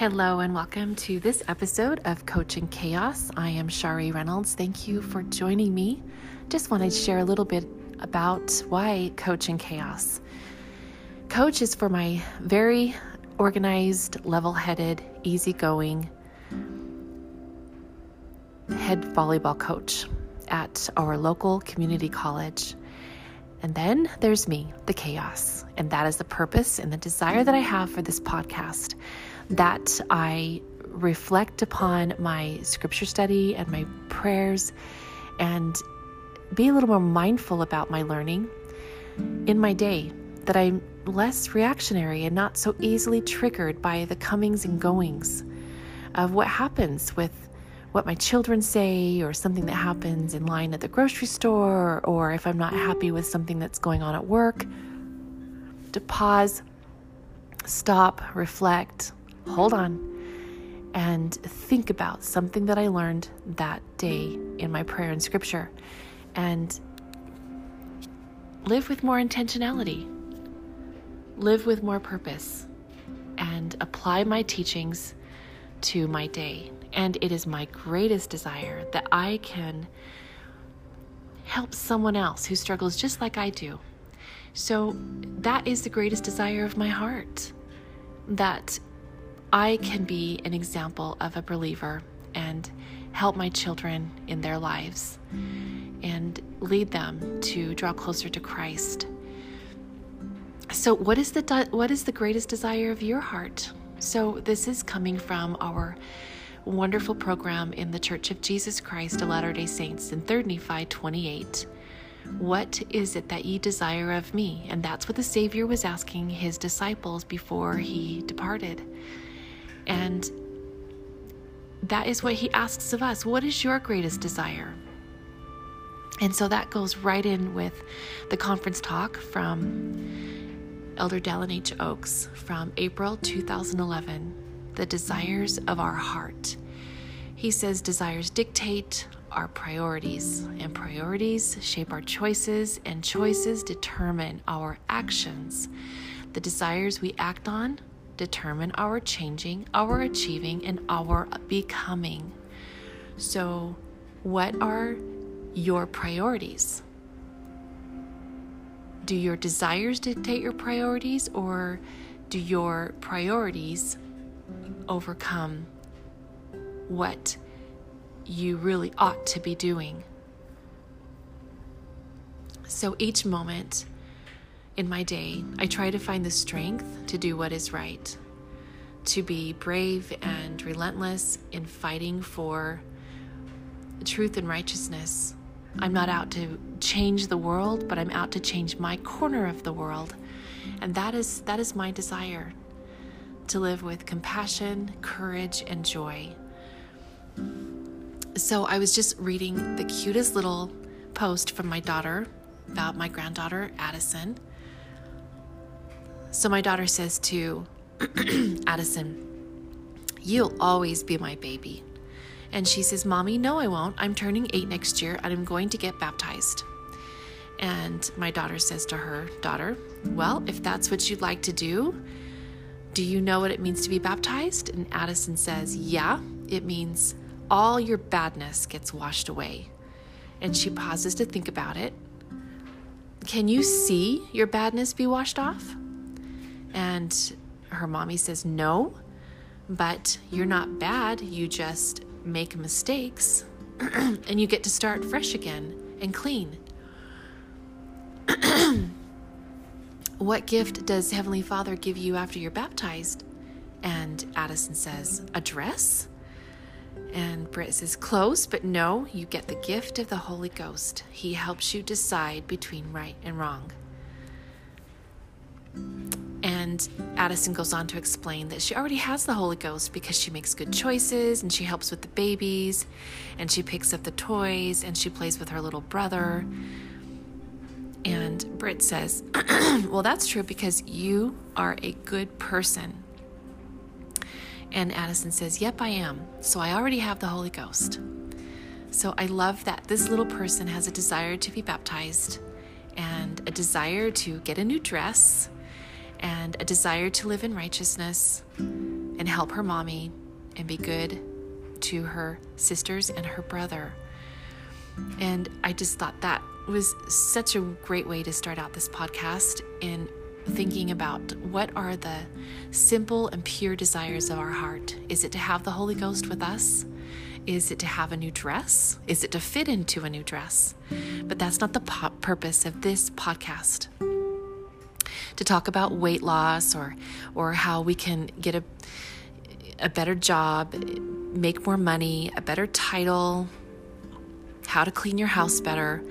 Hello, and welcome to this episode of Coach in Chaos. I am Shari Reynolds. Thank you for joining me. Just wanted to share a little bit about why Coach in Chaos. Coach is for my very organized, level headed, easygoing head volleyball coach at our local community college. And then there's me, the chaos. And that is the purpose and the desire that I have for this podcast that I reflect upon my scripture study and my prayers and be a little more mindful about my learning in my day, that I'm less reactionary and not so easily triggered by the comings and goings of what happens with what my children say or something that happens in line at the grocery store or if I'm not happy with something that's going on at work. To pause, stop, reflect, hold on, and think about something that I learned that day in my prayer and scripture and live with more intentionality, live with more purpose, and apply my teachings to my day. And it is my greatest desire that I can help someone else who struggles just like I do. So that is the greatest desire of my heart that I can be an example of a believer and help my children in their lives and lead them to draw closer to Christ. So what is the what is the greatest desire of your heart? So this is coming from our wonderful program in the Church of Jesus Christ of Latter-day Saints in 3 Nephi 28. What is it that ye desire of me? And that's what the Savior was asking his disciples before he departed. And that is what he asks of us. What is your greatest desire? And so that goes right in with the conference talk from Elder Dallin H. Oaks from April 2011 The Desires of Our Heart. He says desires dictate our priorities, and priorities shape our choices, and choices determine our actions. The desires we act on determine our changing, our achieving, and our becoming. So, what are your priorities? Do your desires dictate your priorities, or do your priorities overcome what you really ought to be doing? So each moment in my day, I try to find the strength to do what is right, to be brave and relentless in fighting for truth and righteousness. I'm not out to change the world, but I'm out to change my corner of the world. And that is that is my desire to live with compassion, courage, and joy. So I was just reading the cutest little post from my daughter about my granddaughter Addison so my daughter says to Addison, You'll always be my baby. And she says, Mommy, no, I won't. I'm turning eight next year and I'm going to get baptized. And my daughter says to her, Daughter, well, if that's what you'd like to do, do you know what it means to be baptized? And Addison says, Yeah, it means all your badness gets washed away. And she pauses to think about it. Can you see your badness be washed off? And her mommy says, No, but you're not bad. You just make mistakes and you get to start fresh again and clean. what gift does Heavenly Father give you after you're baptized? And Addison says, A dress? And Britt says, Close, but no, you get the gift of the Holy Ghost. He helps you decide between right and wrong. And Addison goes on to explain that she already has the Holy Ghost because she makes good choices and she helps with the babies and she picks up the toys and she plays with her little brother. And Britt says, Well, that's true because you are a good person. And Addison says, Yep, I am. So I already have the Holy Ghost. So I love that this little person has a desire to be baptized and a desire to get a new dress and a desire to live in righteousness and help her mommy and be good to her sisters and her brother. And I just thought that was such a great way to start out this podcast in thinking about what are the simple and pure desires of our heart. Is it to have the Holy Ghost with us? Is it to have a new dress? Is it to fit into a new dress? But that's not the po- purpose of this podcast. To talk about weight loss or or how we can get a a better job, make more money, a better title, how to clean your house better,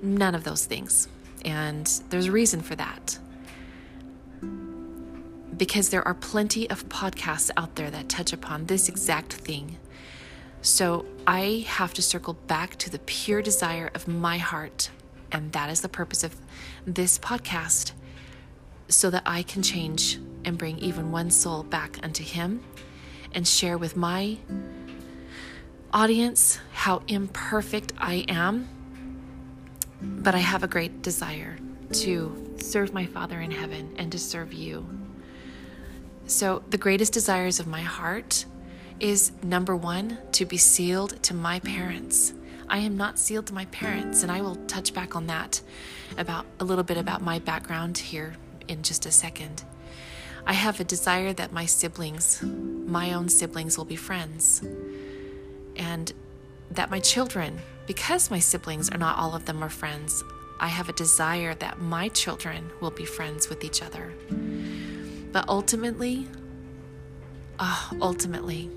none of those things. And there's a reason for that. Because there are plenty of podcasts out there that touch upon this exact thing. So I have to circle back to the pure desire of my heart. And that is the purpose of this podcast so that I can change and bring even one soul back unto Him and share with my audience how imperfect I am. But I have a great desire to serve my Father in heaven and to serve you. So, the greatest desires of my heart is number one, to be sealed to my parents. I am not sealed to my parents, and I will touch back on that about a little bit about my background here in just a second. I have a desire that my siblings, my own siblings, will be friends. And that my children, because my siblings are not all of them are friends, I have a desire that my children will be friends with each other. But ultimately, oh, ultimately,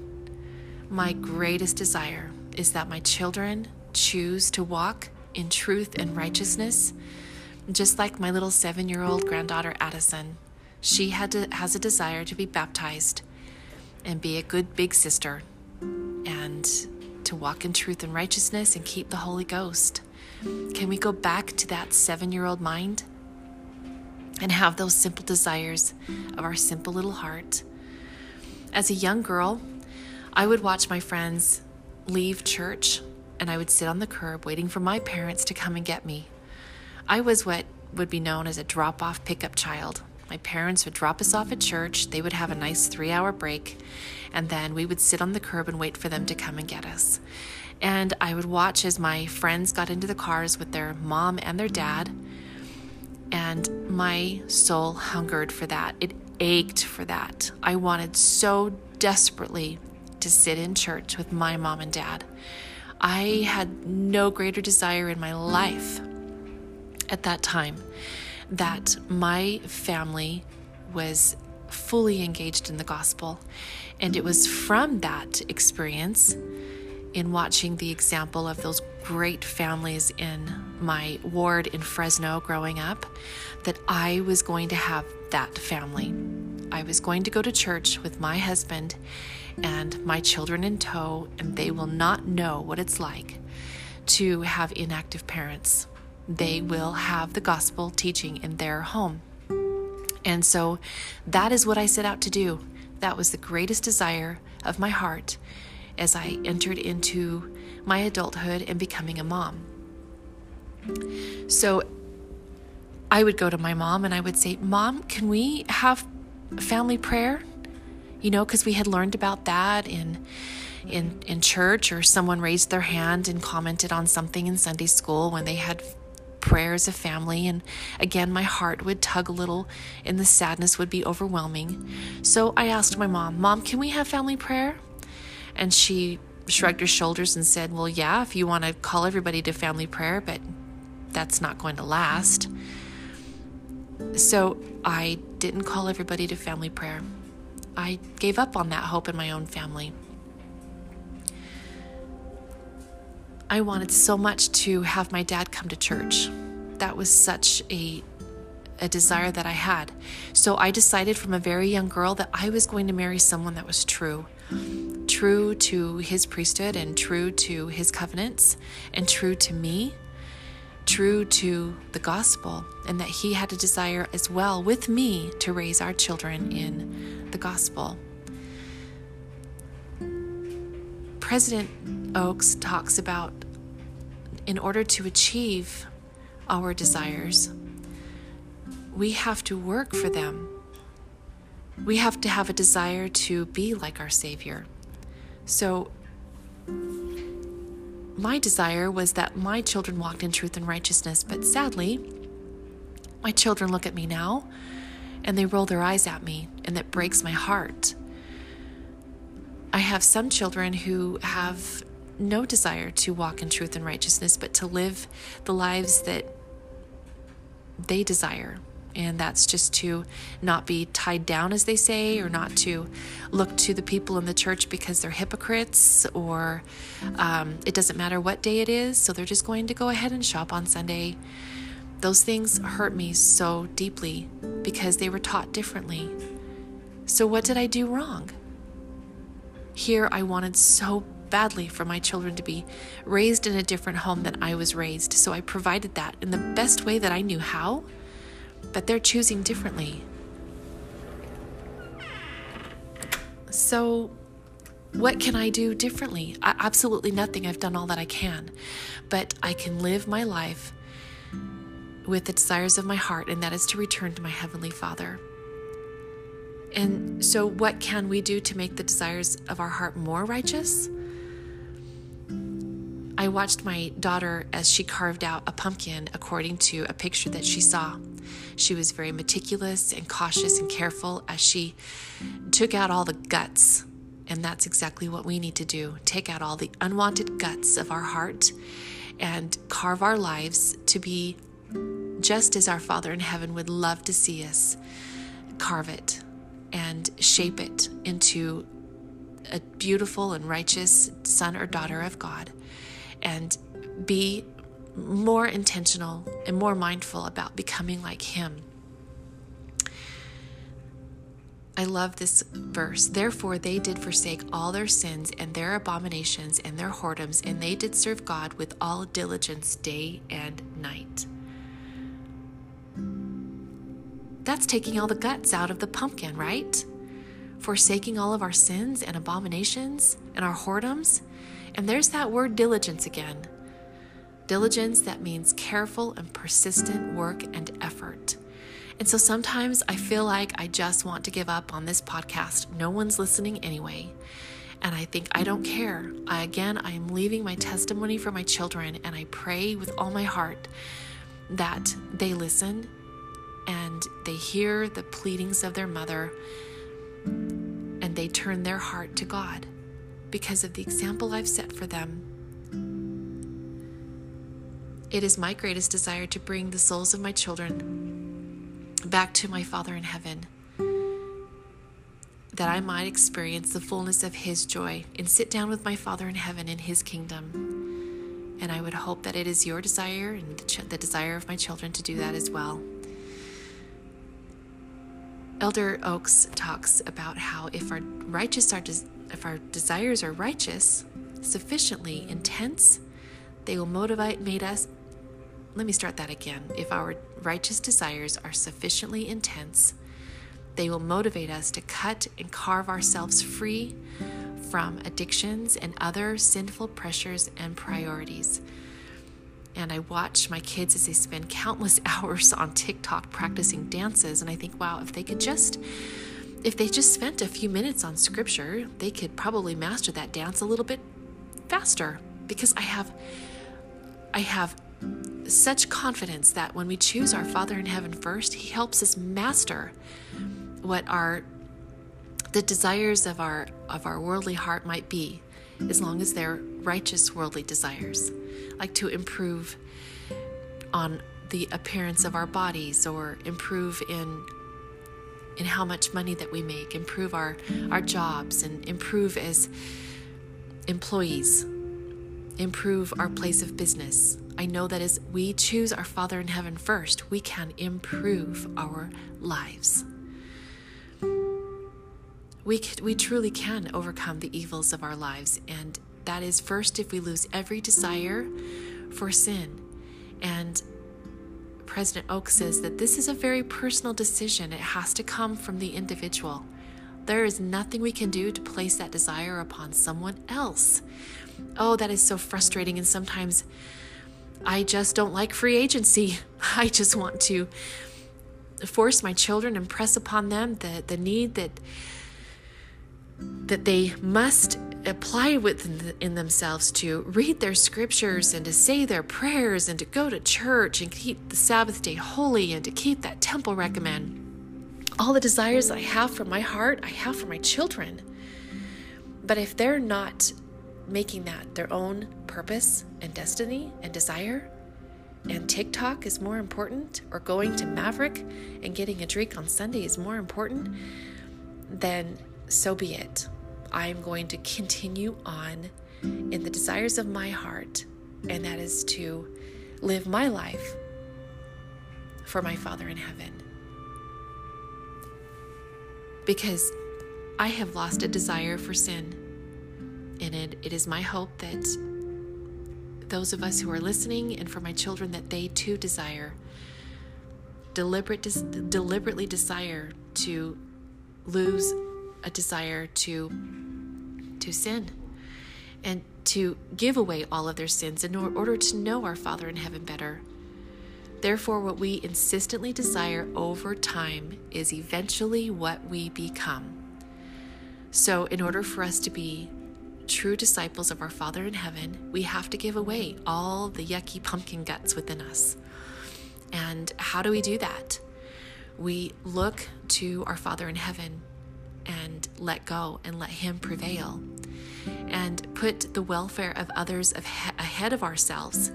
my greatest desire is that my children choose to walk in truth and righteousness, just like my little seven year old granddaughter Addison. She to, has a desire to be baptized and be a good big sister and to walk in truth and righteousness and keep the Holy Ghost. Can we go back to that seven year old mind and have those simple desires of our simple little heart? As a young girl, I would watch my friends leave church and I would sit on the curb waiting for my parents to come and get me. I was what would be known as a drop off pickup child. My parents would drop us off at church, they would have a nice three hour break, and then we would sit on the curb and wait for them to come and get us. And I would watch as my friends got into the cars with their mom and their dad, and my soul hungered for that. It ached for that. I wanted so desperately to sit in church with my mom and dad. I had no greater desire in my life at that time that my family was fully engaged in the gospel. And it was from that experience in watching the example of those great families in my ward in Fresno growing up that I was going to have that family. I was going to go to church with my husband and my children in tow, and they will not know what it's like to have inactive parents. They will have the gospel teaching in their home. And so that is what I set out to do. That was the greatest desire of my heart as I entered into my adulthood and becoming a mom. So I would go to my mom and I would say, Mom, can we have family prayer? You know, because we had learned about that in in in church or someone raised their hand and commented on something in Sunday school when they had prayers a family. And again, my heart would tug a little and the sadness would be overwhelming. So I asked my mom, Mom, can we have family prayer? And she shrugged her shoulders and said, Well, yeah, if you want to call everybody to family prayer, but that's not going to last. So I didn't call everybody to family prayer. I gave up on that hope in my own family. I wanted so much to have my dad come to church. That was such a a desire that I had. So I decided from a very young girl that I was going to marry someone that was true. True to his priesthood and true to his covenants and true to me, true to the gospel, and that he had a desire as well with me to raise our children in the gospel. President Oaks talks about in order to achieve our desires, we have to work for them. we have to have a desire to be like our Savior. So, my desire was that my children walked in truth and righteousness, but sadly, my children look at me now and they roll their eyes at me, and that breaks my heart. I have some children who have no desire to walk in truth and righteousness, but to live the lives that they desire. And that's just to not be tied down, as they say, or not to look to the people in the church because they're hypocrites, or um, it doesn't matter what day it is, so they're just going to go ahead and shop on Sunday. Those things hurt me so deeply because they were taught differently. So, what did I do wrong? Here, I wanted so badly for my children to be raised in a different home than I was raised. So I provided that in the best way that I knew how, but they're choosing differently. So, what can I do differently? I, absolutely nothing. I've done all that I can. But I can live my life with the desires of my heart, and that is to return to my Heavenly Father. And so, what can we do to make the desires of our heart more righteous? I watched my daughter as she carved out a pumpkin according to a picture that she saw. She was very meticulous and cautious and careful as she took out all the guts. And that's exactly what we need to do take out all the unwanted guts of our heart and carve our lives to be just as our Father in heaven would love to see us carve it and shape it into a beautiful and righteous son or daughter of God and be more intentional and more mindful about becoming like Him. I love this verse. Therefore, they did forsake all their sins and their abominations and their whoredoms, and they did serve God with all diligence day and night. That's taking all the guts out of the pumpkin, right? Forsaking all of our sins and abominations and our whoredoms. And there's that word diligence again. Diligence that means careful and persistent work and effort. And so sometimes I feel like I just want to give up on this podcast. No one's listening anyway. And I think I don't care. I, again, I am leaving my testimony for my children, and I pray with all my heart that they listen and they hear the pleadings of their mother and they turn their heart to God because of the example I've set for them. It is my greatest desire to bring the souls of my children back to my Father in heaven, that I might experience the fullness of His joy and sit down with my Father in heaven in His kingdom. And I would hope that it is your desire and the desire of my children to do that as well. Elder Oaks talks about how if our righteous are des- if our desires are righteous, sufficiently intense, they will motivate made us let me start that again. If our righteous desires are sufficiently intense, they will motivate us to cut and carve ourselves free from addictions and other sinful pressures and priorities and I watch my kids as they spend countless hours on TikTok practicing dances. And I think, wow, if they could just, if they just spent a few minutes on scripture, they could probably master that dance a little bit faster because I have, I have such confidence that when we choose our Father in heaven first, He helps us master what our the desires of our of our worldly heart might be, as long as they're righteous worldly desires like to improve on the appearance of our bodies or improve in in how much money that we make, improve our, our jobs and improve as employees, improve our place of business. I know that as we choose our Father in heaven first, we can improve our lives. We, we truly can overcome the evils of our lives and that is, first, if we lose every desire for sin. And President Oak says that this is a very personal decision. It has to come from the individual. There is nothing we can do to place that desire upon someone else. Oh, that is so frustrating. And sometimes I just don't like free agency. I just want to force my children and press upon them the, the need that that they must apply within in themselves to read their scriptures and to say their prayers and to go to church and keep the Sabbath day holy and to keep that temple recommend. All the desires I have for my heart, I have for my children. But if they're not making that their own purpose and destiny and desire, and TikTok is more important, or going to Maverik and getting a drink on Sunday is more important, then so be it. I am going to continue on in the desires of my heart, and that is to live my life for my Father in heaven. Because I have lost a desire for sin. And it, it is my hope that those of us who are listening and for my children that they too desire, deliberate, deliberately desire to lose a desire to to sin and to give away all of their sins in order to know our Father in heaven better. Therefore, what we insistently desire over time is eventually what we become. So, in order for us to be true disciples of our Father in heaven, we have to give away all the yucky pumpkin guts within us. And how do we do that? We look to our Father in heaven and let go and let Him prevail and put the welfare of others ahead of ourselves.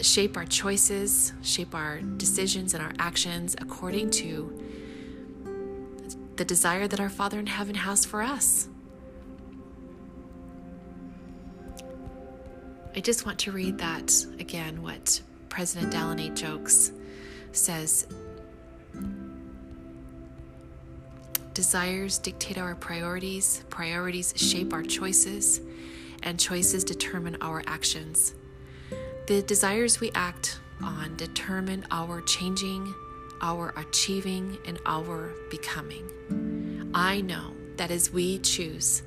Shape our choices, shape our decisions and our actions according to the desire that our Father in heaven has for us. I just want to read that again, what President H. Oaks says Desires dictate our priorities, priorities shape our choices, and choices determine our actions. The desires we act on determine our changing, our achieving, and our becoming. I know that as we choose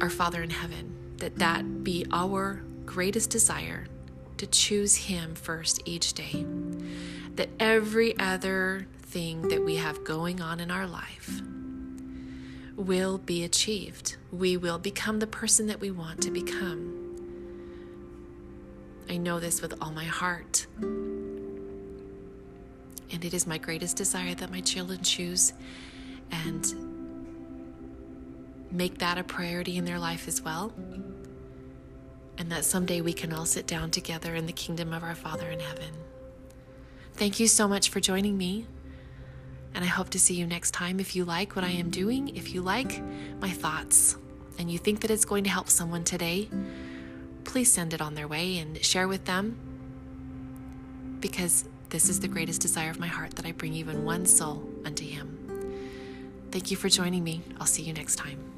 our Father in heaven, that that be our greatest desire to choose Him first each day. That every other thing that we have going on in our life will be achieved. We will become the person that we want to become. I know this with all my heart. And it is my greatest desire that my children choose and make that a priority in their life as well. And that someday we can all sit down together in the kingdom of our Father in heaven. Thank you so much for joining me and I hope to see you next time. If you like what I am doing, if you like my thoughts, and you think that it's going to help someone today, please send it on their way and share with them because this is the greatest desire of my heart that I bring even one soul unto Him. Thank you for joining me. I'll see you next time.